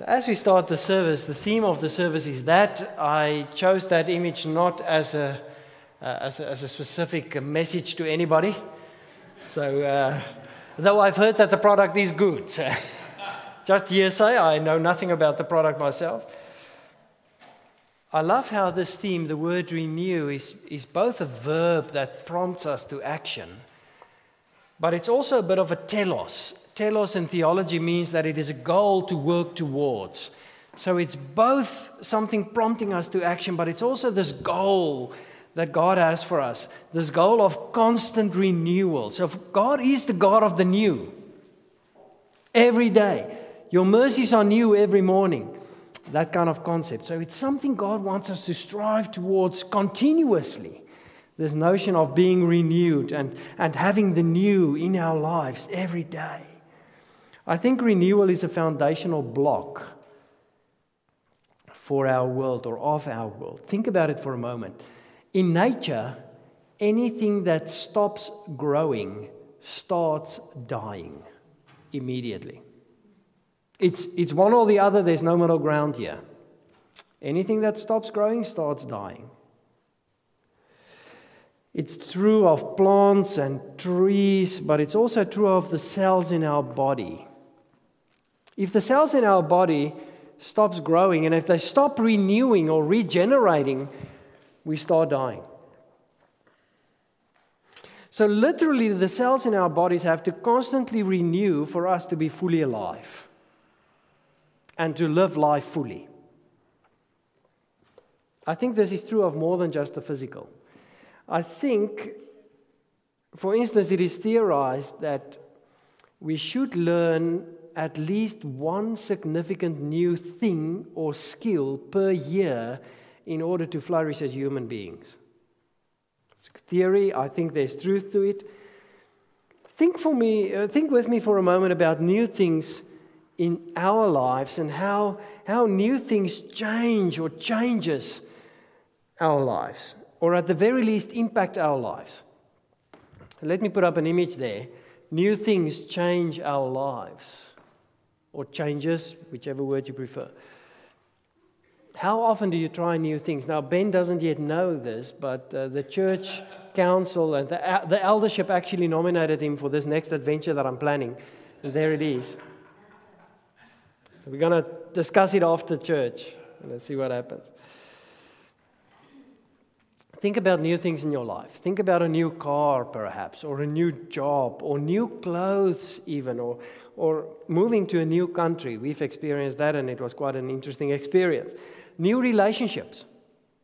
So, as we start the service, the theme of the service is that. I chose that image not as a, uh, as a, as a specific message to anybody. So, uh, though I've heard that the product is good, just hearsay, I know nothing about the product myself. I love how this theme, the word renew, is, is both a verb that prompts us to action, but it's also a bit of a telos. Telos in theology means that it is a goal to work towards. So it's both something prompting us to action, but it's also this goal that God has for us this goal of constant renewal. So God is the God of the new every day. Your mercies are new every morning that kind of concept. So it's something God wants us to strive towards continuously. This notion of being renewed and, and having the new in our lives every day. I think renewal is a foundational block for our world or of our world. Think about it for a moment. In nature, anything that stops growing starts dying immediately. It's, it's one or the other, there's no middle ground here. Anything that stops growing starts dying. It's true of plants and trees, but it's also true of the cells in our body. If the cells in our body stops growing and if they stop renewing or regenerating, we start dying. So literally the cells in our bodies have to constantly renew for us to be fully alive and to live life fully. I think this is true of more than just the physical. I think, for instance, it is theorized that we should learn at least one significant new thing or skill per year in order to flourish as human beings. It's theory, I think there's truth to it. Think for me, uh, think with me for a moment about new things in our lives and how, how new things change or changes our lives, or at the very least impact our lives. Let me put up an image there. New things change our lives, or changes, whichever word you prefer. How often do you try new things? Now, Ben doesn't yet know this, but uh, the church council and the, uh, the eldership actually nominated him for this next adventure that I'm planning. And there it is. So we're going to discuss it after church. Let's see what happens. Think about new things in your life. Think about a new car, perhaps, or a new job, or new clothes, even, or, or moving to a new country. We've experienced that, and it was quite an interesting experience. New relationships,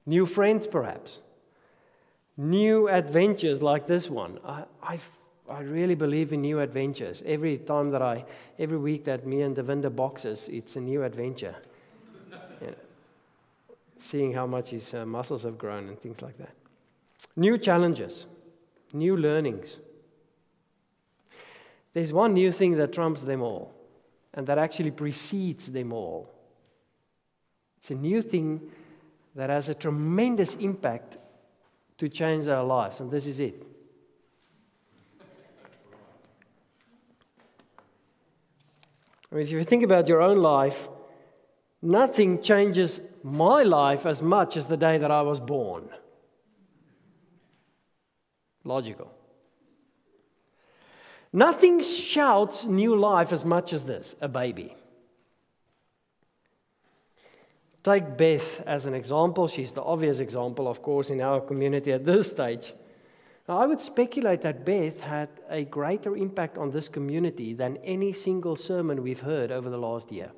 new friends, perhaps, new adventures like this one. I, I've I really believe in new adventures. Every time that I, every week that me and Devinda boxes, it's a new adventure. Seeing how much his uh, muscles have grown and things like that. New challenges, new learnings. There's one new thing that trumps them all, and that actually precedes them all. It's a new thing that has a tremendous impact to change our lives, and this is it I mean, if you think about your own life, nothing changes my life as much as the day that I was born. Logical. Nothing shouts new life as much as this a baby. Take Beth as an example. She's the obvious example, of course, in our community at this stage. Now, I would speculate that Beth had a greater impact on this community than any single sermon we've heard over the last year.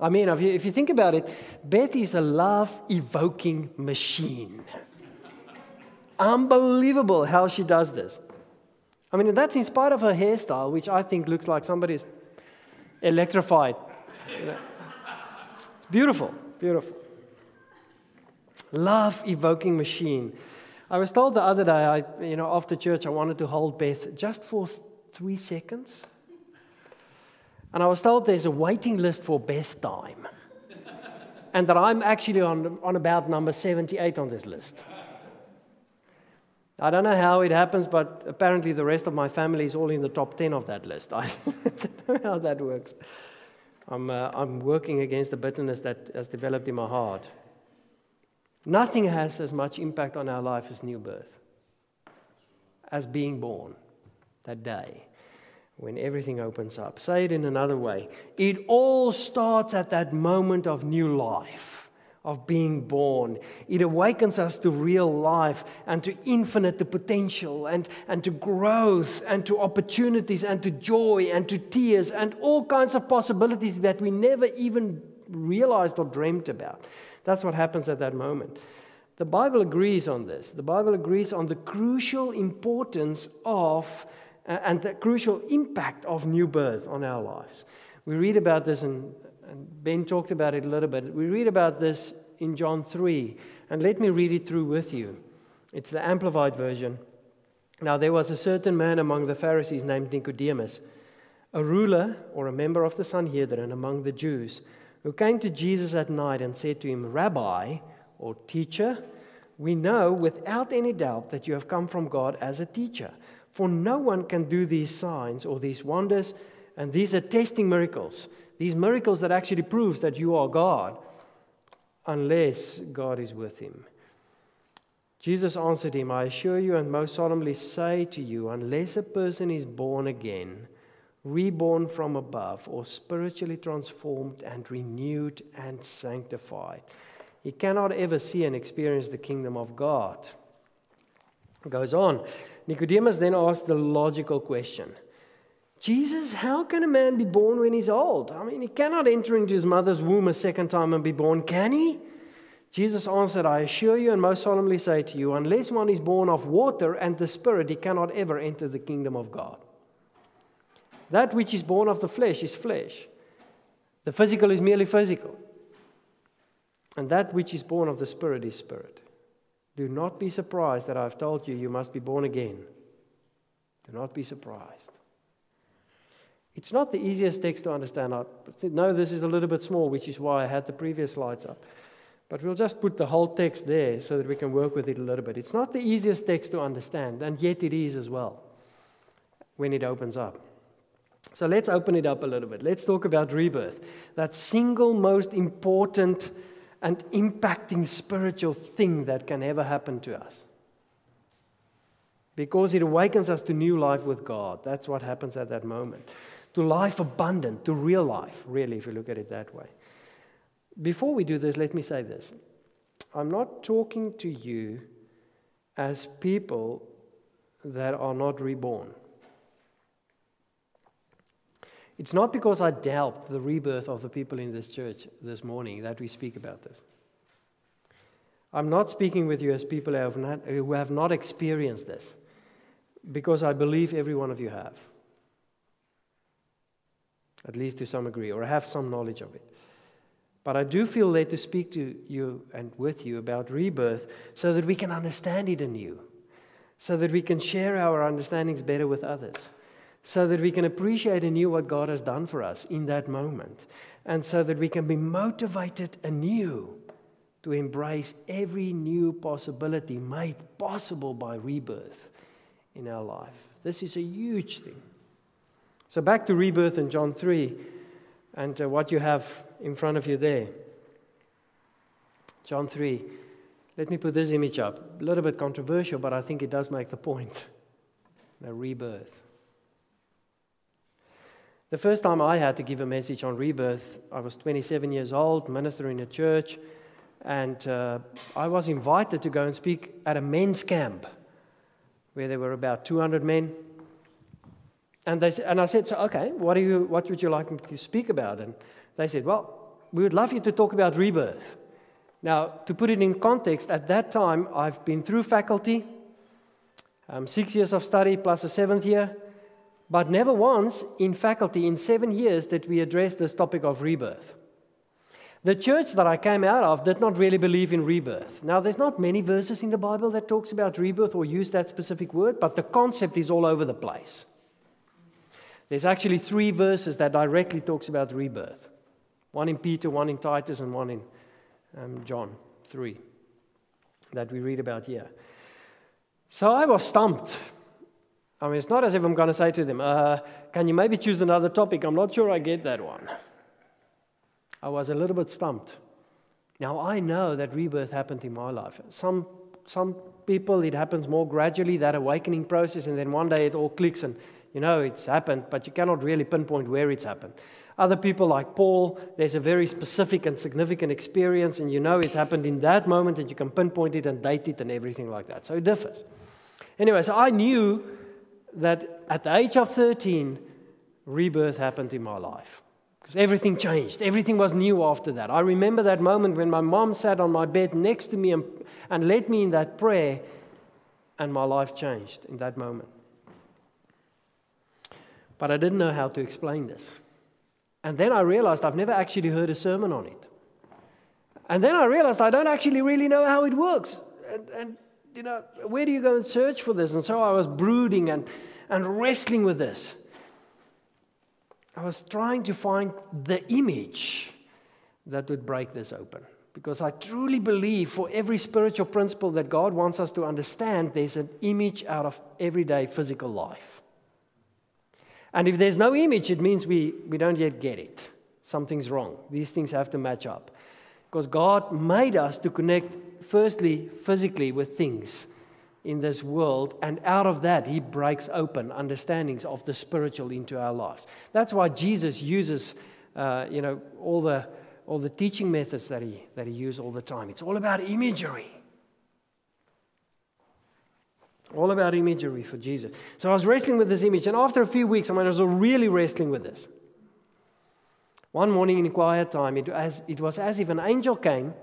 I mean, if you, if you think about it, Beth is a love evoking machine. Unbelievable how she does this. I mean, that's in spite of her hairstyle, which I think looks like somebody's electrified. it's beautiful, beautiful love evoking machine. I was told the other day, I, you know, after church, I wanted to hold Beth just for th- three seconds. And I was told there's a waiting list for Beth time. and that I'm actually on, on about number 78 on this list. I don't know how it happens, but apparently the rest of my family is all in the top 10 of that list. I don't know how that works. I'm, uh, I'm working against the bitterness that has developed in my heart. Nothing has as much impact on our life as new birth, as being born that day when everything opens up. Say it in another way it all starts at that moment of new life of being born. It awakens us to real life and to infinite potential and, and to growth and to opportunities and to joy and to tears and all kinds of possibilities that we never even realized or dreamt about. That's what happens at that moment. The Bible agrees on this. The Bible agrees on the crucial importance of and the crucial impact of new birth on our lives. We read about this in and Ben talked about it a little bit. We read about this in John 3, and let me read it through with you. It's the Amplified Version. Now, there was a certain man among the Pharisees named Nicodemus, a ruler or a member of the Sanhedrin among the Jews, who came to Jesus at night and said to him, Rabbi, or teacher, we know without any doubt that you have come from God as a teacher. For no one can do these signs or these wonders, and these are testing miracles these miracles that actually proves that you are God, unless God is with him. Jesus answered him, I assure you and most solemnly say to you, unless a person is born again, reborn from above, or spiritually transformed and renewed and sanctified, he cannot ever see and experience the kingdom of God. It goes on. Nicodemus then asked the logical question Jesus, how can a man be born when he's old? I mean, he cannot enter into his mother's womb a second time and be born, can he? Jesus answered, I assure you and most solemnly say to you, unless one is born of water and the Spirit, he cannot ever enter the kingdom of God. That which is born of the flesh is flesh, the physical is merely physical. And that which is born of the Spirit is spirit. Do not be surprised that I've told you you must be born again. Do not be surprised. It's not the easiest text to understand. I know this is a little bit small, which is why I had the previous slides up. But we'll just put the whole text there so that we can work with it a little bit. It's not the easiest text to understand, and yet it is as well when it opens up. So let's open it up a little bit. Let's talk about rebirth, that single most important and impacting spiritual thing that can ever happen to us. Because it awakens us to new life with God. That's what happens at that moment to life abundant, to real life, really, if you look at it that way. Before we do this, let me say this. I'm not talking to you as people that are not reborn. It's not because I doubt the rebirth of the people in this church this morning that we speak about this. I'm not speaking with you as people who have not, who have not experienced this, because I believe every one of you have at least to some degree, or have some knowledge of it. But I do feel led to speak to you and with you about rebirth so that we can understand it anew, so that we can share our understandings better with others, so that we can appreciate anew what God has done for us in that moment, and so that we can be motivated anew to embrace every new possibility made possible by rebirth in our life. This is a huge thing. So back to rebirth in John 3 and uh, what you have in front of you there. John 3. Let me put this image up. A little bit controversial, but I think it does make the point. A rebirth. The first time I had to give a message on rebirth, I was 27 years old, minister in a church, and uh, I was invited to go and speak at a men's camp where there were about 200 men and, they, and I said, so, okay, what, do you, what would you like me to speak about? And they said, well, we would love you to talk about rebirth. Now, to put it in context, at that time, I've been through faculty, um, six years of study plus a seventh year, but never once in faculty in seven years did we address this topic of rebirth. The church that I came out of did not really believe in rebirth. Now, there's not many verses in the Bible that talks about rebirth or use that specific word, but the concept is all over the place. There's actually three verses that directly talks about rebirth. One in Peter, one in Titus, and one in um, John 3 that we read about here. So I was stumped. I mean, it's not as if I'm going to say to them, uh, Can you maybe choose another topic? I'm not sure I get that one. I was a little bit stumped. Now, I know that rebirth happened in my life. Some, some people, it happens more gradually, that awakening process, and then one day it all clicks and you know it's happened, but you cannot really pinpoint where it's happened. Other people, like Paul, there's a very specific and significant experience, and you know it happened in that moment, and you can pinpoint it and date it and everything like that. So it differs. Anyway, so I knew that at the age of 13, rebirth happened in my life. Because everything changed. Everything was new after that. I remember that moment when my mom sat on my bed next to me and, and led me in that prayer, and my life changed in that moment. But I didn't know how to explain this. And then I realized I've never actually heard a sermon on it. And then I realized I don't actually really know how it works. And, and, you know, where do you go and search for this? And so I was brooding and, and wrestling with this. I was trying to find the image that would break this open. Because I truly believe for every spiritual principle that God wants us to understand, there's an image out of everyday physical life. And if there's no image, it means we, we don't yet get it. Something's wrong. These things have to match up. Because God made us to connect, firstly, physically with things in this world, and out of that, He breaks open understandings of the spiritual into our lives. That's why Jesus uses, uh, you know, all the, all the teaching methods that he, that he uses all the time. It's all about imagery. All about imagery for Jesus. So I was wrestling with this image, and after a few weeks, I mean, I was really wrestling with this. One morning in quiet time, it, it was as if an angel came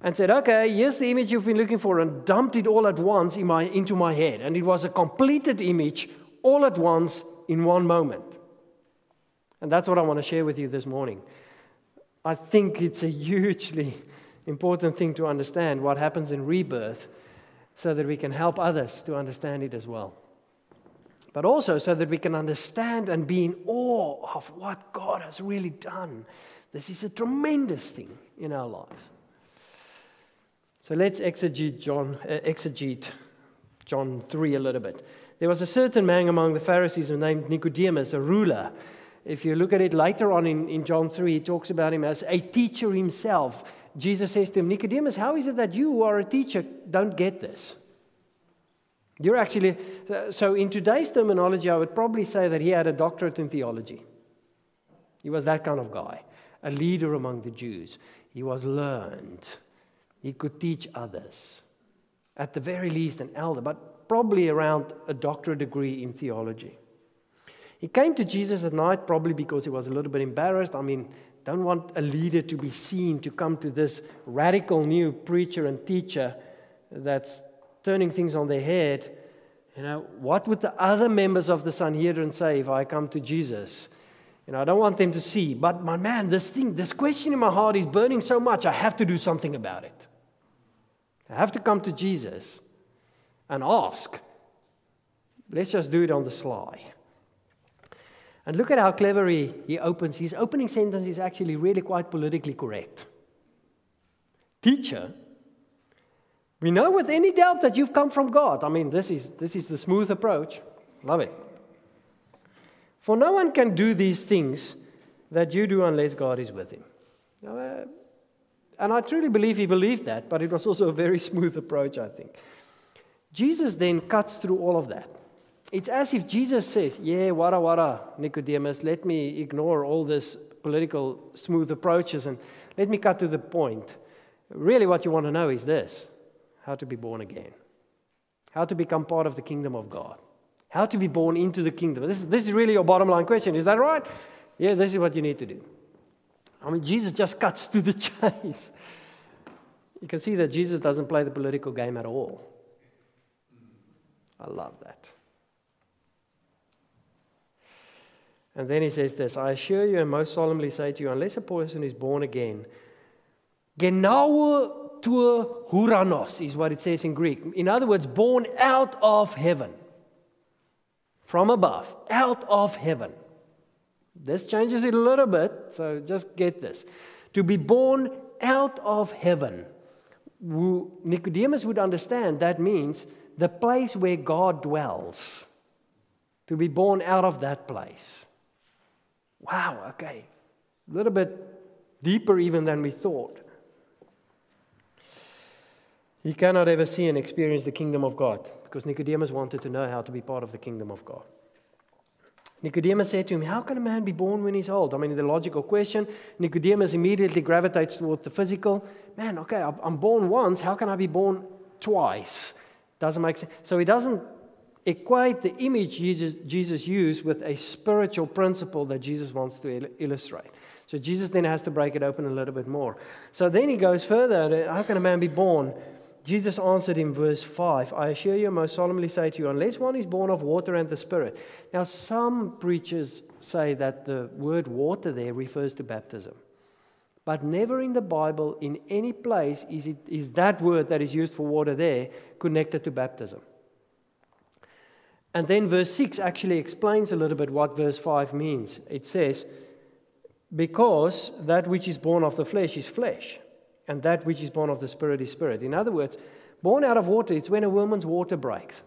and said, Okay, here's the image you've been looking for, and dumped it all at once in my, into my head. And it was a completed image all at once in one moment. And that's what I want to share with you this morning. I think it's a hugely important thing to understand what happens in rebirth so that we can help others to understand it as well. But also so that we can understand and be in awe of what God has really done. This is a tremendous thing in our lives. So let's exegete John, uh, exegete John 3 a little bit. There was a certain man among the Pharisees named Nicodemus, a ruler. If you look at it later on in, in John 3, he talks about him as a teacher himself. Jesus says to him, Nicodemus, how is it that you who are a teacher don't get this? You're actually, uh, so in today's terminology, I would probably say that he had a doctorate in theology. He was that kind of guy, a leader among the Jews. He was learned, he could teach others. At the very least, an elder, but probably around a doctorate degree in theology. He came to Jesus at night probably because he was a little bit embarrassed. I mean, don't want a leader to be seen to come to this radical new preacher and teacher that's turning things on their head. You know, what would the other members of the Sanhedrin say if I come to Jesus? You know, I don't want them to see. But my man, this thing, this question in my heart is burning so much, I have to do something about it. I have to come to Jesus and ask. Let's just do it on the sly. And look at how clever he, he opens. His opening sentence is actually really quite politically correct. Teacher, we know with any doubt that you've come from God. I mean, this is, this is the smooth approach. Love it. For no one can do these things that you do unless God is with him. Uh, and I truly believe he believed that, but it was also a very smooth approach, I think. Jesus then cuts through all of that. It's as if Jesus says, Yeah, wara wara, Nicodemus, let me ignore all this political smooth approaches and let me cut to the point. Really, what you want to know is this how to be born again, how to become part of the kingdom of God, how to be born into the kingdom. This is, this is really your bottom line question. Is that right? Yeah, this is what you need to do. I mean, Jesus just cuts to the chase. You can see that Jesus doesn't play the political game at all. I love that. And then he says this I assure you and most solemnly say to you, unless a person is born again, to huranos is what it says in Greek. In other words, born out of heaven, from above, out of heaven. This changes it a little bit, so just get this. To be born out of heaven. Nicodemus would understand that means the place where God dwells, to be born out of that place. Wow, okay. A little bit deeper even than we thought. He cannot ever see and experience the kingdom of God because Nicodemus wanted to know how to be part of the kingdom of God. Nicodemus said to him, How can a man be born when he's old? I mean, the logical question. Nicodemus immediately gravitates toward the physical. Man, okay, I'm born once. How can I be born twice? Doesn't make sense. So he doesn't equate the image Jesus, Jesus used with a spiritual principle that Jesus wants to il- illustrate. So Jesus then has to break it open a little bit more. So then he goes further. How can a man be born? Jesus answered in verse 5 I assure you, most solemnly say to you, unless one is born of water and the Spirit. Now, some preachers say that the word water there refers to baptism. But never in the Bible, in any place, is, it, is that word that is used for water there connected to baptism. And then verse 6 actually explains a little bit what verse 5 means. It says, Because that which is born of the flesh is flesh, and that which is born of the spirit is spirit. In other words, born out of water, it's when a woman's water breaks,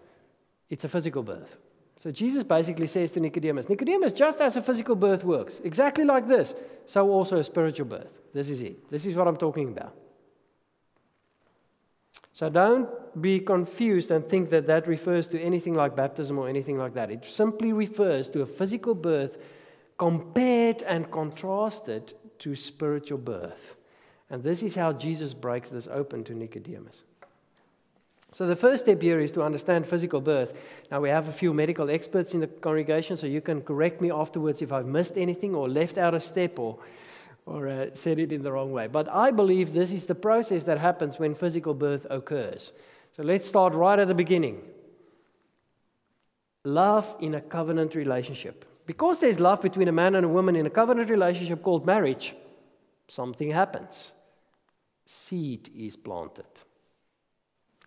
it's a physical birth. So Jesus basically says to Nicodemus Nicodemus, just as a physical birth works, exactly like this, so also a spiritual birth. This is it. This is what I'm talking about. So don't be confused and think that that refers to anything like baptism or anything like that. It simply refers to a physical birth compared and contrasted to spiritual birth. And this is how Jesus breaks this open to Nicodemus. So, the first step here is to understand physical birth. Now, we have a few medical experts in the congregation, so you can correct me afterwards if I've missed anything or left out a step or, or uh, said it in the wrong way. But I believe this is the process that happens when physical birth occurs. So, let's start right at the beginning. Love in a covenant relationship. Because there's love between a man and a woman in a covenant relationship called marriage, something happens. Seed is planted.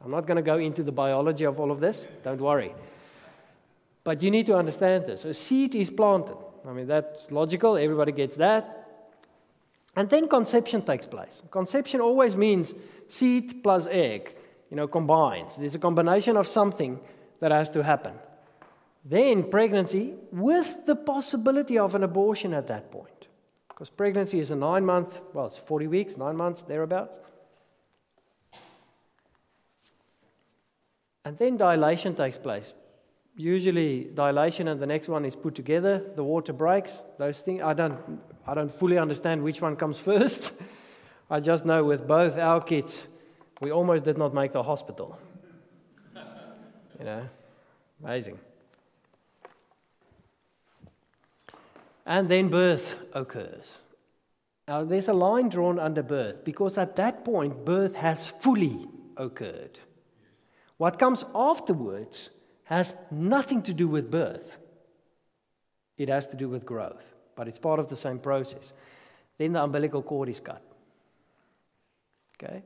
I'm not going to go into the biology of all of this, don't worry. But you need to understand this. A seed is planted. I mean, that's logical, everybody gets that. And then conception takes place. Conception always means seed plus egg, you know, combines. There's a combination of something that has to happen. Then pregnancy with the possibility of an abortion at that point. Because pregnancy is a nine month, well, it's 40 weeks, nine months, thereabouts. And then dilation takes place. Usually, dilation and the next one is put together. The water breaks. Those things, I don't, I don't fully understand which one comes first. I just know with both our kids, we almost did not make the hospital. you know, amazing. And then birth occurs. Now, there's a line drawn under birth because at that point, birth has fully occurred. What comes afterwards has nothing to do with birth, it has to do with growth, but it's part of the same process. Then the umbilical cord is cut. Okay?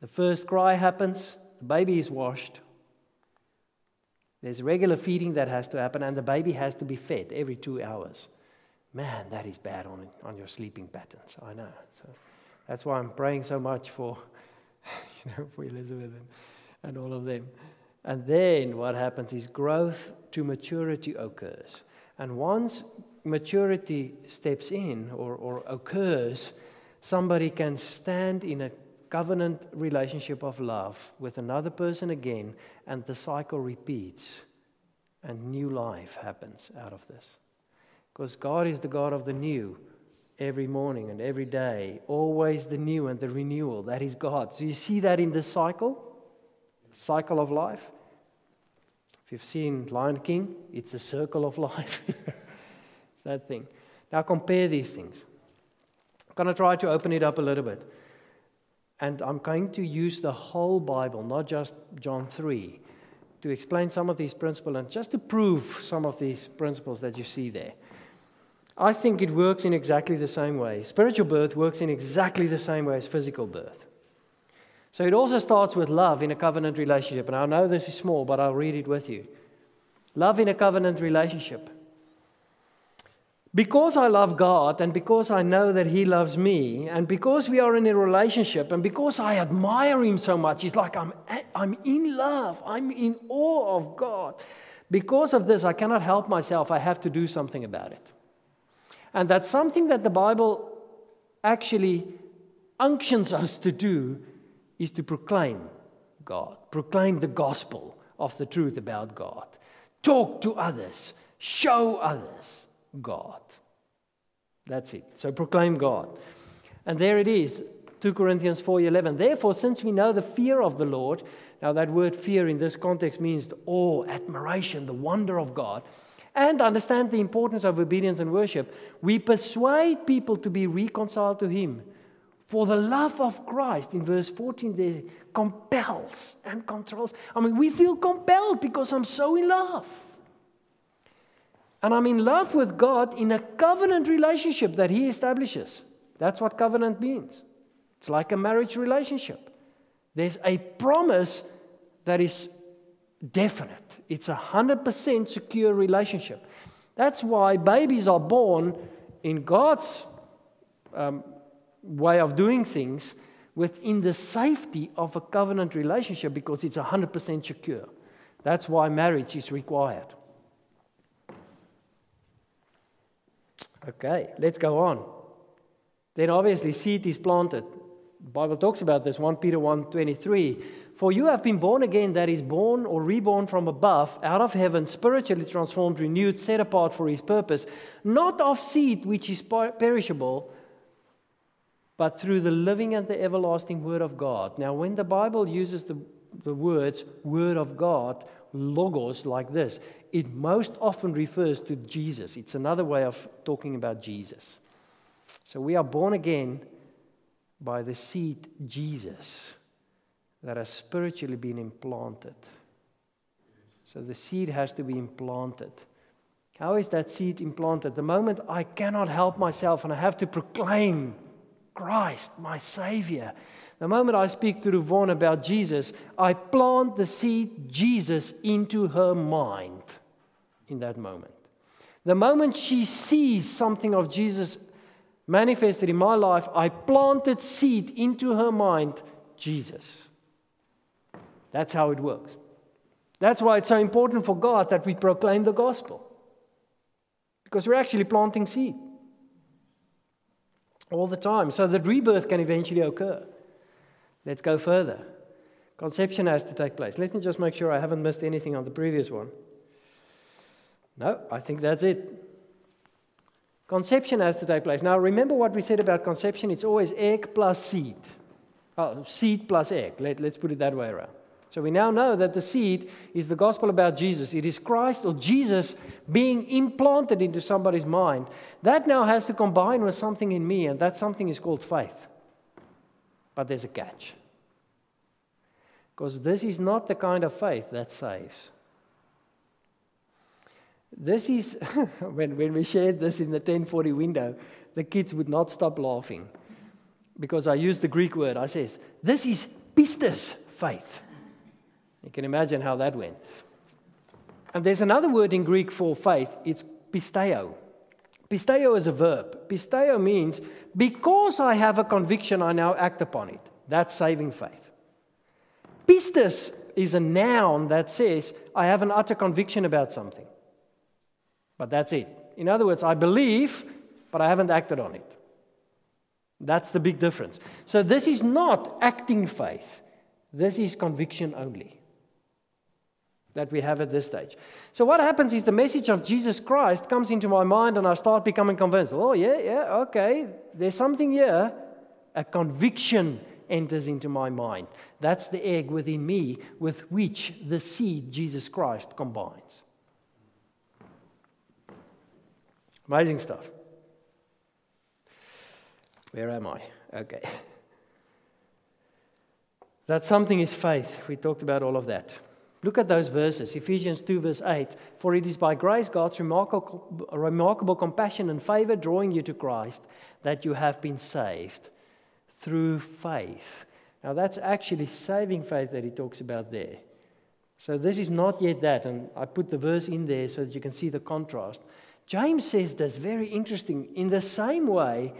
The first cry happens, the baby is washed. There's regular feeding that has to happen, and the baby has to be fed every two hours. Man, that is bad on, on your sleeping patterns. I know. So that's why I'm praying so much for, you know, for Elizabeth and and all of them. And then what happens is growth to maturity occurs. And once maturity steps in or, or occurs, somebody can stand in a covenant relationship of love with another person again, and the cycle repeats, and new life happens out of this. Because God is the God of the new every morning and every day, always the new and the renewal. That is God. So you see that in this cycle? cycle of life. If you've seen Lion King, it's a circle of life. it's that thing. Now compare these things. I'm going to try to open it up a little bit. And I'm going to use the whole Bible, not just John 3, to explain some of these principles and just to prove some of these principles that you see there. I think it works in exactly the same way. Spiritual birth works in exactly the same way as physical birth. So it also starts with love in a covenant relationship. And I know this is small, but I'll read it with you. Love in a covenant relationship. because I love God and because I know that He loves me, and because we are in a relationship, and because I admire Him so much, it's like I'm, I'm in love, I'm in awe of God. Because of this, I cannot help myself. I have to do something about it. And that's something that the Bible actually unctions us to do is to proclaim God, proclaim the gospel of the truth about God, talk to others, show others. God. That's it. So proclaim God. And there it is, 2 Corinthians 4:11. Therefore, since we know the fear of the Lord, now that word fear in this context means awe, admiration, the wonder of God, and understand the importance of obedience and worship, we persuade people to be reconciled to him. For the love of Christ, in verse 14, there compels and controls. I mean, we feel compelled because I'm so in love. And I'm in love with God in a covenant relationship that He establishes. That's what covenant means. It's like a marriage relationship. There's a promise that is definite, it's a 100% secure relationship. That's why babies are born in God's um, way of doing things within the safety of a covenant relationship because it's 100% secure. That's why marriage is required. Okay, let's go on. Then obviously seed is planted. The Bible talks about this 1 Peter 1:23. For you have been born again that is born or reborn from above, out of heaven, spiritually transformed, renewed, set apart for his purpose, not of seed which is perishable, but through the living and the everlasting word of God. Now when the Bible uses the, the words word of God, logos like this, it most often refers to Jesus. It's another way of talking about Jesus. So we are born again by the seed Jesus that has spiritually been implanted. So the seed has to be implanted. How is that seed implanted? The moment I cannot help myself and I have to proclaim Christ, my Savior. The moment I speak to Ravon about Jesus, I plant the seed Jesus into her mind in that moment. The moment she sees something of Jesus manifested in my life, I planted seed into her mind Jesus. That's how it works. That's why it's so important for God that we proclaim the gospel. Because we're actually planting seed all the time so that rebirth can eventually occur. Let's go further. Conception has to take place. Let me just make sure I haven't missed anything on the previous one. No, I think that's it. Conception has to take place. Now, remember what we said about conception? It's always egg plus seed. Oh, seed plus egg. Let, let's put it that way around. So we now know that the seed is the gospel about Jesus. It is Christ or Jesus being implanted into somebody's mind. That now has to combine with something in me, and that something is called faith. But there's a catch. Because this is not the kind of faith that saves. This is, when, when we shared this in the 1040 window, the kids would not stop laughing because I used the Greek word. I says, this is pistis faith. You can imagine how that went. And there's another word in Greek for faith, it's pisteo. Pisteo is a verb. Pisteo means because I have a conviction, I now act upon it. That's saving faith. Pistis is a noun that says I have an utter conviction about something. But that's it. In other words, I believe, but I haven't acted on it. That's the big difference. So this is not acting faith, this is conviction only that we have at this stage. So what happens is the message of Jesus Christ comes into my mind and I start becoming convinced. Oh, yeah, yeah, okay, there's something here. A conviction enters into my mind. That's the egg within me with which the seed, Jesus Christ, combines. Amazing stuff. Where am I? Okay. That something is faith. We talked about all of that. Look at those verses Ephesians 2, verse 8. For it is by grace, God's remarkable, remarkable compassion and favor drawing you to Christ, that you have been saved through faith. Now, that's actually saving faith that he talks about there. So, this is not yet that. And I put the verse in there so that you can see the contrast. James says this very interesting. In the same way,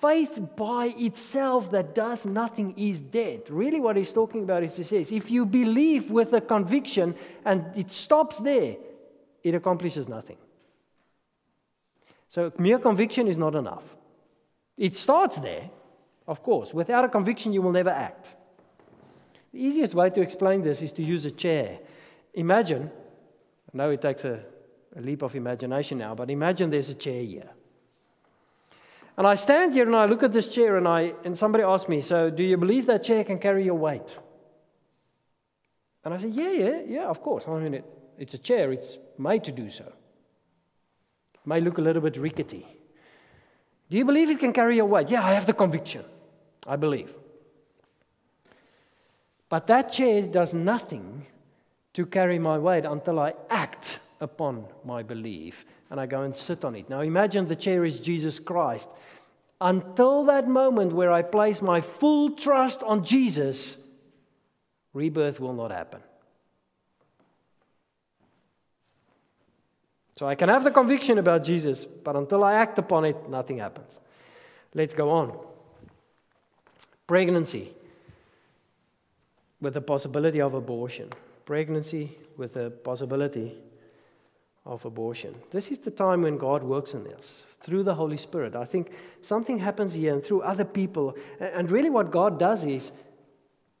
faith by itself that does nothing is dead. Really, what he's talking about is he says, if you believe with a conviction and it stops there, it accomplishes nothing. So, mere conviction is not enough. It starts there, of course. Without a conviction, you will never act. The easiest way to explain this is to use a chair. Imagine, I know it takes a, a leap of imagination now, but imagine there's a chair here. And I stand here and I look at this chair and, I, and somebody asks me, So, do you believe that chair can carry your weight? And I say, Yeah, yeah, yeah, of course. I mean, it, it's a chair, it's made to do so. It may look a little bit rickety. Do you believe it can carry your weight? Yeah, I have the conviction. I believe. But that chair does nothing to carry my weight until I act upon my belief and I go and sit on it. Now imagine the chair is Jesus Christ. Until that moment where I place my full trust on Jesus, rebirth will not happen. So I can have the conviction about Jesus, but until I act upon it, nothing happens. Let's go on. Pregnancy with the possibility of abortion. Pregnancy with the possibility of abortion. This is the time when God works in us through the Holy Spirit. I think something happens here and through other people. And really, what God does is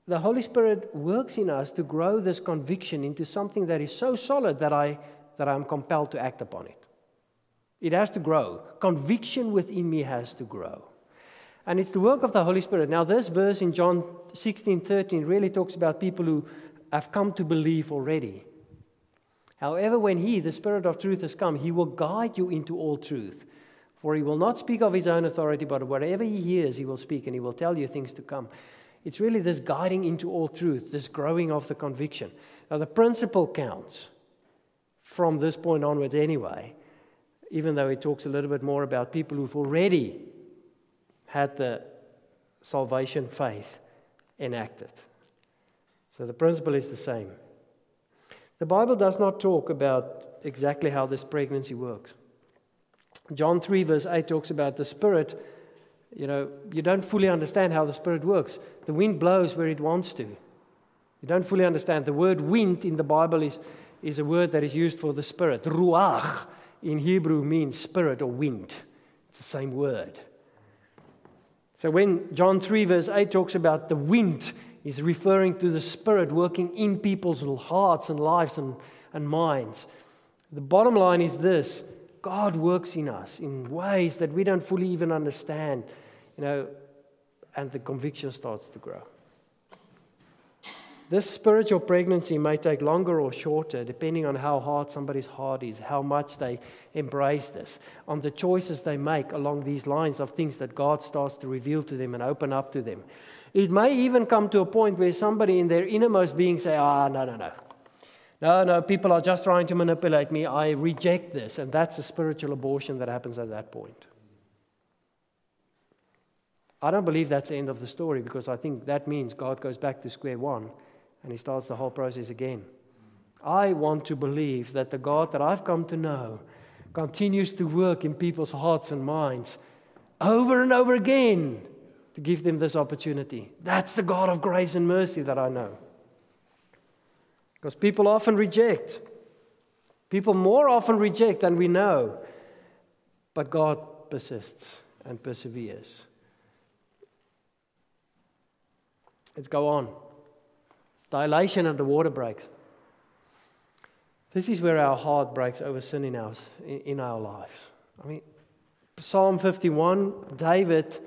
the Holy Spirit works in us to grow this conviction into something that is so solid that, I, that I'm compelled to act upon it. It has to grow. Conviction within me has to grow. And it's the work of the Holy Spirit. Now, this verse in John 16 13 really talks about people who have come to believe already. However, when He, the Spirit of truth, has come, He will guide you into all truth. For He will not speak of His own authority, but whatever He hears, He will speak, and He will tell you things to come. It's really this guiding into all truth, this growing of the conviction. Now, the principle counts from this point onwards, anyway, even though it talks a little bit more about people who've already had the salvation faith enacted. So the principle is the same. The Bible does not talk about exactly how this pregnancy works. John 3, verse 8 talks about the Spirit. You know, you don't fully understand how the Spirit works. The wind blows where it wants to. You don't fully understand. The word wind in the Bible is, is a word that is used for the Spirit. Ruach in Hebrew means spirit or wind. It's the same word. So when John 3, verse 8 talks about the wind, He's referring to the Spirit working in people's hearts and lives and, and minds. The bottom line is this God works in us in ways that we don't fully even understand, you know, and the conviction starts to grow. This spiritual pregnancy may take longer or shorter, depending on how hard somebody's heart is, how much they embrace this, on the choices they make along these lines of things that God starts to reveal to them and open up to them. It may even come to a point where somebody in their innermost being say, ah, no, no, no. No, no, people are just trying to manipulate me. I reject this. And that's a spiritual abortion that happens at that point. I don't believe that's the end of the story because I think that means God goes back to square one and he starts the whole process again. I want to believe that the God that I've come to know continues to work in people's hearts and minds over and over again to give them this opportunity. That's the God of grace and mercy that I know. Because people often reject. People more often reject than we know. But God persists and perseveres. Let's go on. Dilation and the water breaks. This is where our heart breaks over sin in our, in our lives. I mean, Psalm 51, David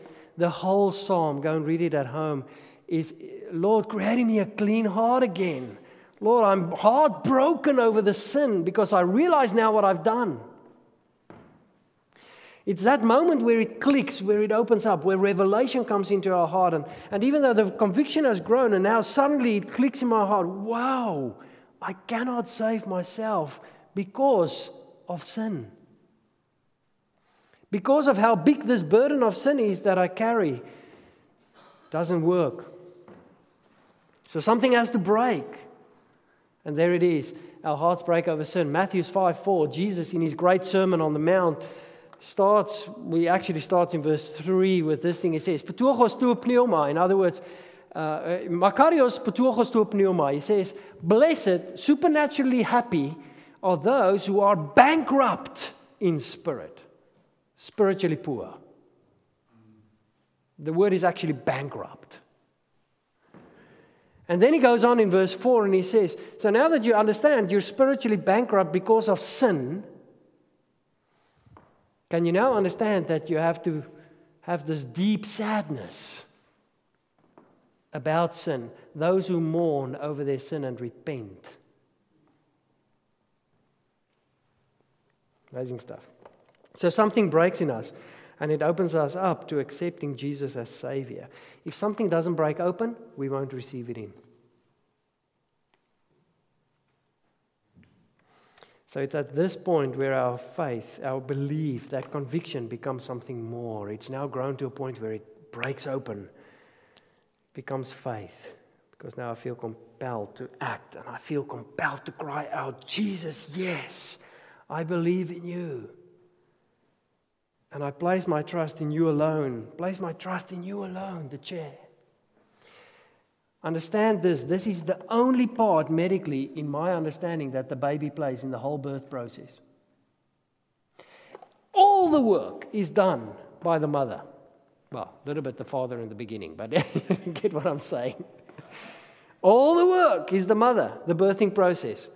the whole psalm, go and read it at home, is Lord, creating me a clean heart again. Lord, I'm heartbroken over the sin because I realize now what I've done. It's that moment where it clicks, where it opens up, where revelation comes into our heart. And, and even though the conviction has grown and now suddenly it clicks in my heart wow, I cannot save myself because of sin because of how big this burden of sin is that I carry, doesn't work. So something has to break. And there it is. our hearts break over sin. Matthew 5 4, Jesus in his great Sermon on the Mount starts, we actually starts in verse 3 with this thing. He says, Patuchos tu pneuma. In other words, uh, Makarios patuchos tu pneuma. He says, Blessed, supernaturally happy are those who are bankrupt in spirit, spiritually poor. The word is actually bankrupt. And then he goes on in verse 4 and he says, So now that you understand you're spiritually bankrupt because of sin, can you now understand that you have to have this deep sadness about sin? Those who mourn over their sin and repent. Amazing stuff. So something breaks in us and it opens us up to accepting Jesus as Savior. If something doesn't break open, we won't receive it in. So it's at this point where our faith, our belief, that conviction becomes something more. It's now grown to a point where it breaks open, becomes faith. Because now I feel compelled to act and I feel compelled to cry out, Jesus, yes, I believe in you. And I place my trust in you alone. Place my trust in you alone, the chair. Understand this this is the only part medically, in my understanding, that the baby plays in the whole birth process. All the work is done by the mother. Well, a little bit the father in the beginning, but get what I'm saying. All the work is the mother, the birthing process.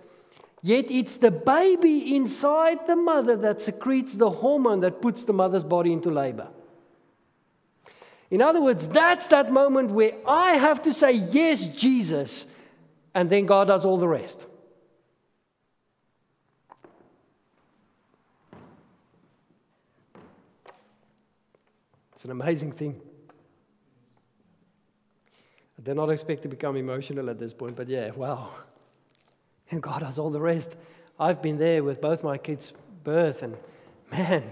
Yet it's the baby inside the mother that secretes the hormone that puts the mother's body into labor. In other words, that's that moment where I have to say, Yes, Jesus, and then God does all the rest. It's an amazing thing. I did not expect to become emotional at this point, but yeah, wow. And God does all the rest. I've been there with both my kids' birth, and man,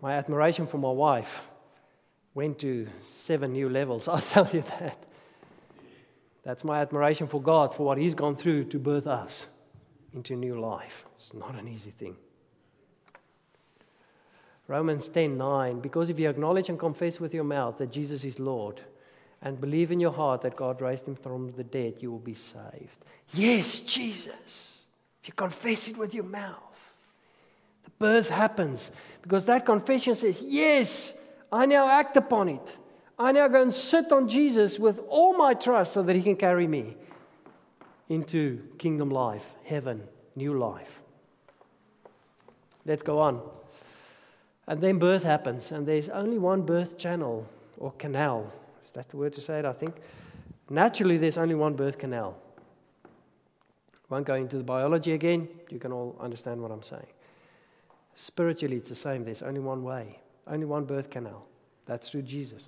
my admiration for my wife went to seven new levels, I'll tell you that. That's my admiration for God for what He's gone through to birth us into new life. It's not an easy thing. Romans 10 9, because if you acknowledge and confess with your mouth that Jesus is Lord and believe in your heart that God raised him from the dead, you will be saved. Yes, Jesus. If you confess it with your mouth, the birth happens because that confession says, Yes, I now act upon it. I now go and sit on Jesus with all my trust so that he can carry me into kingdom life, heaven, new life. Let's go on. And then birth happens, and there's only one birth channel or canal. That the word to say it? I think. Naturally, there's only one birth canal. Won't go into the biology again. You can all understand what I'm saying. Spiritually, it's the same. There's only one way. Only one birth canal. That's through Jesus.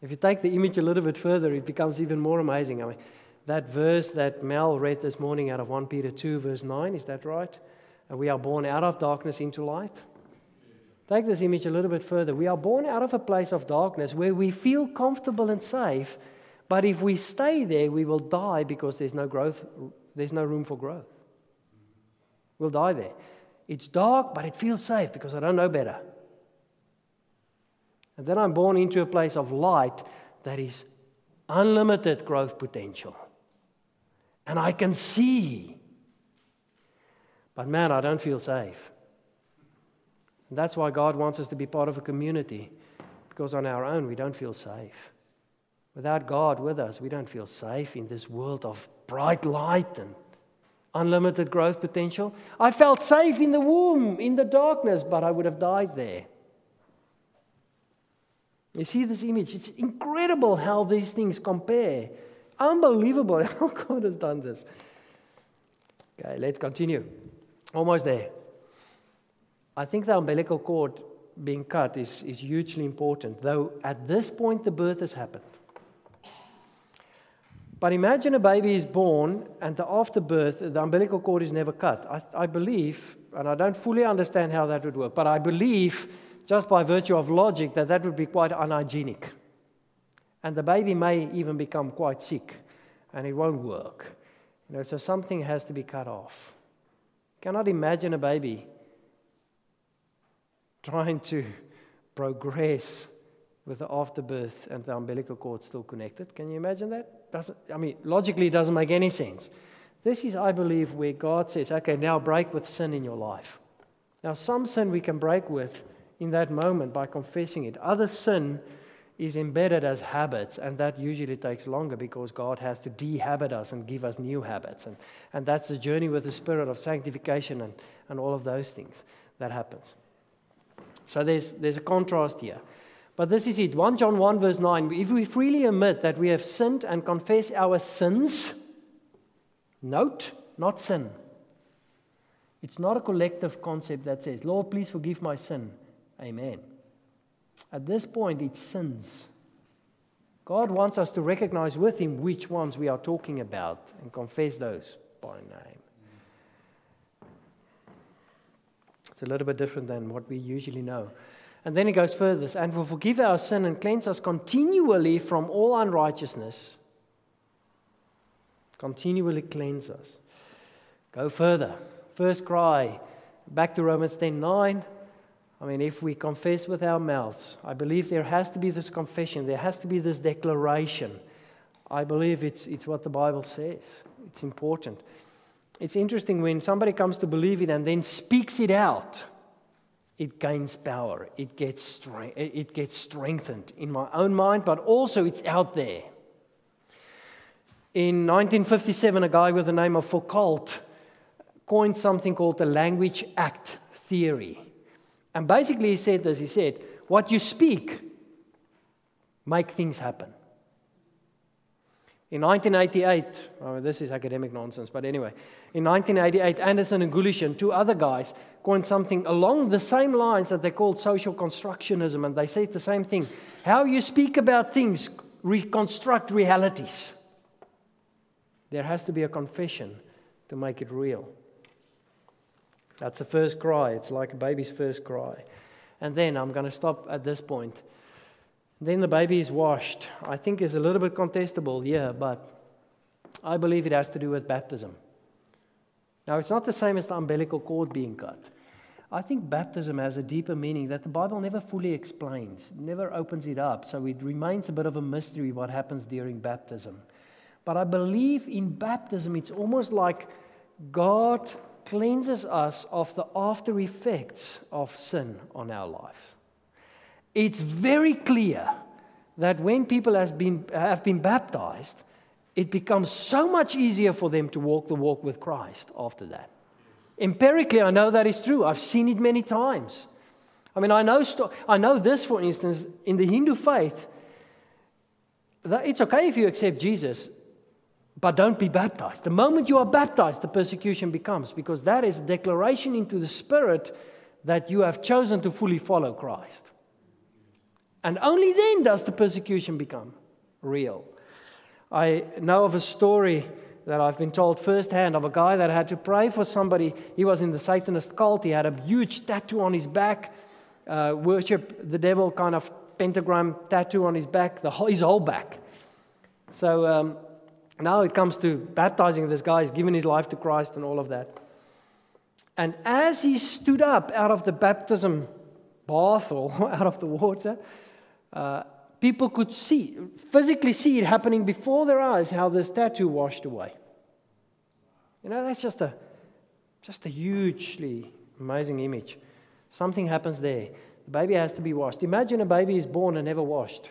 If you take the image a little bit further, it becomes even more amazing. I mean, that verse that Mel read this morning out of 1 Peter 2, verse 9, is that right? And we are born out of darkness into light. Take this image a little bit further. We are born out of a place of darkness where we feel comfortable and safe, but if we stay there, we will die because there's no growth, there's no room for growth. We'll die there. It's dark, but it feels safe because I don't know better. And then I'm born into a place of light that is unlimited growth potential. And I can see. But man, I don't feel safe. And that's why God wants us to be part of a community, because on our own, we don't feel safe. Without God with us, we don't feel safe in this world of bright light and unlimited growth potential. I felt safe in the womb, in the darkness, but I would have died there. You see this image? It's incredible how these things compare. Unbelievable how God has done this. Okay, let's continue. Almost there. I think the umbilical cord being cut is, is hugely important, though at this point the birth has happened. But imagine a baby is born and the afterbirth, the umbilical cord is never cut. I, I believe, and I don't fully understand how that would work, but I believe, just by virtue of logic, that that would be quite unhygienic. And the baby may even become quite sick and it won't work. You know, so something has to be cut off. Cannot imagine a baby trying to progress with the afterbirth and the umbilical cord still connected. Can you imagine that? Doesn't, I mean, logically, it doesn't make any sense. This is, I believe, where God says, okay, now break with sin in your life. Now, some sin we can break with in that moment by confessing it. Other sin is embedded as habits, and that usually takes longer because God has to dehabit us and give us new habits. And, and that's the journey with the spirit of sanctification and, and all of those things that happens. So there's, there's a contrast here. But this is it 1 John 1, verse 9. If we freely admit that we have sinned and confess our sins, note, not sin. It's not a collective concept that says, Lord, please forgive my sin. Amen. At this point, it's sins. God wants us to recognize with Him which ones we are talking about and confess those by name. It's a little bit different than what we usually know. And then he goes further and will forgive our sin and cleanse us continually from all unrighteousness. Continually cleanse us. Go further. First cry. Back to Romans 10 9. I mean, if we confess with our mouths, I believe there has to be this confession, there has to be this declaration. I believe it's, it's what the Bible says. It's important. It's interesting when somebody comes to believe it and then speaks it out it gains power, it gets, strength, it gets strengthened in my own mind, but also it's out there. In 1957, a guy with the name of Foucault coined something called the language act theory. And basically, he said this he said, What you speak, make things happen. In 1988, oh, this is academic nonsense, but anyway, in 1988, Anderson and Gulish and two other guys coined something along the same lines that they called social constructionism, and they said the same thing. How you speak about things reconstruct realities. There has to be a confession to make it real. That's the first cry. It's like a baby's first cry. And then I'm going to stop at this point. Then the baby is washed. I think is a little bit contestable, yeah, but I believe it has to do with baptism. Now, it's not the same as the umbilical cord being cut. I think baptism has a deeper meaning that the Bible never fully explains, never opens it up, so it remains a bit of a mystery what happens during baptism. But I believe in baptism, it's almost like God cleanses us of the after effects of sin on our lives. It's very clear that when people has been, have been baptized, it becomes so much easier for them to walk the walk with Christ after that. Empirically, I know that is true. I've seen it many times. I mean, I know, I know this, for instance, in the Hindu faith, that it's okay if you accept Jesus, but don't be baptized. The moment you are baptized, the persecution becomes, because that is a declaration into the Spirit that you have chosen to fully follow Christ. And only then does the persecution become real. I know of a story that I've been told firsthand of a guy that had to pray for somebody. He was in the Satanist cult. He had a huge tattoo on his back, uh, worship the devil kind of pentagram tattoo on his back, the whole, his whole back. So um, now it comes to baptizing this guy. He's given his life to Christ and all of that. And as he stood up out of the baptism bath or out of the water, people could see, physically see it happening before their eyes, how the statue washed away. You know, that's just a, just a hugely amazing image. Something happens there. The baby has to be washed. Imagine a baby is born and never washed.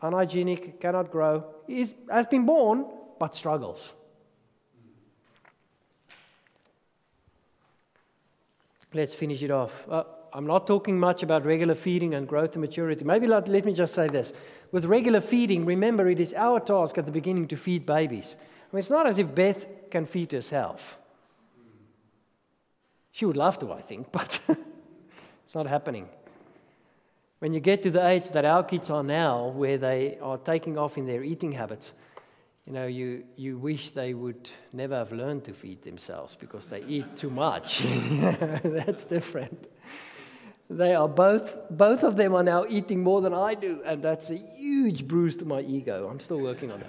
Unhygienic, cannot grow. He has been born, but struggles. Let's finish it off. Uh, I'm not talking much about regular feeding and growth and maturity. Maybe let, let me just say this. With regular feeding, remember it is our task at the beginning to feed babies. I mean, it's not as if Beth can feed herself. She would love to, I think, but it's not happening. When you get to the age that our kids are now, where they are taking off in their eating habits, you know, you, you wish they would never have learned to feed themselves because they eat too much. That's different. They are both, both of them are now eating more than I do, and that's a huge bruise to my ego. I'm still working on it.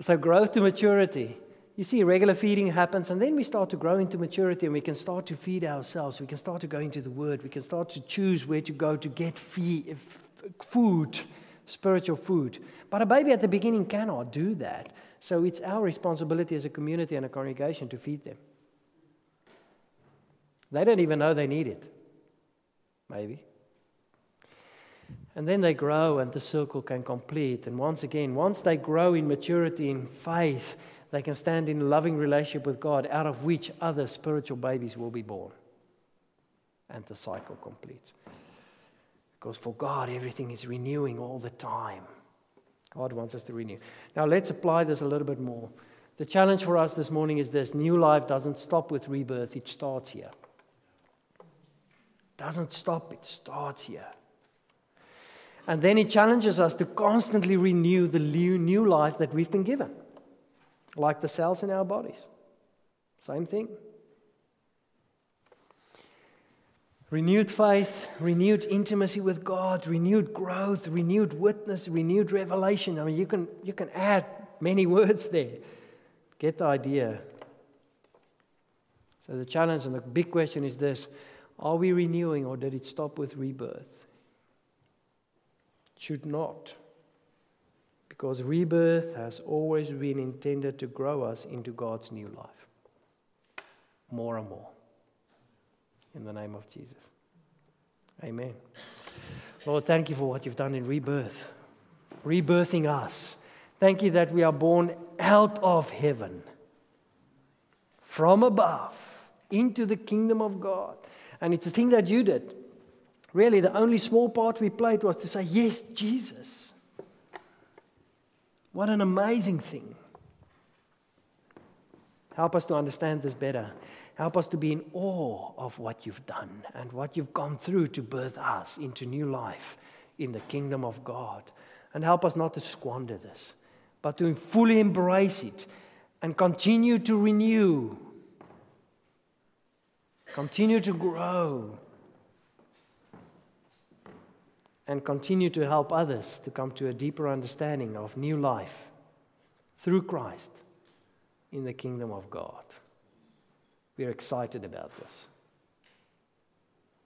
So, growth to maturity. You see, regular feeding happens, and then we start to grow into maturity, and we can start to feed ourselves. We can start to go into the Word. We can start to choose where to go to get fee- food, spiritual food. But a baby at the beginning cannot do that. So, it's our responsibility as a community and a congregation to feed them. They don't even know they need it. Maybe. And then they grow and the circle can complete. And once again, once they grow in maturity, in faith, they can stand in loving relationship with God, out of which other spiritual babies will be born. And the cycle completes. Because for God, everything is renewing all the time. God wants us to renew. Now, let's apply this a little bit more. The challenge for us this morning is this new life doesn't stop with rebirth, it starts here. Doesn't stop, it starts here. And then it challenges us to constantly renew the new life that we've been given, like the cells in our bodies. Same thing. Renewed faith, renewed intimacy with God, renewed growth, renewed witness, renewed revelation. I mean, you can, you can add many words there. Get the idea. So, the challenge and the big question is this Are we renewing or did it stop with rebirth? It should not. Because rebirth has always been intended to grow us into God's new life. More and more. In the name of Jesus. Amen. Lord, thank you for what you've done in rebirth, rebirthing us. Thank you that we are born out of heaven, from above, into the kingdom of God. And it's a thing that you did. Really, the only small part we played was to say, Yes, Jesus. What an amazing thing. Help us to understand this better. Help us to be in awe of what you've done and what you've gone through to birth us into new life in the kingdom of God. And help us not to squander this, but to fully embrace it and continue to renew, continue to grow and continue to help others to come to a deeper understanding of new life through Christ in the kingdom of God. We're excited about this.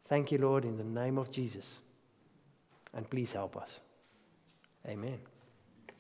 Thank you, Lord, in the name of Jesus. And please help us. Amen.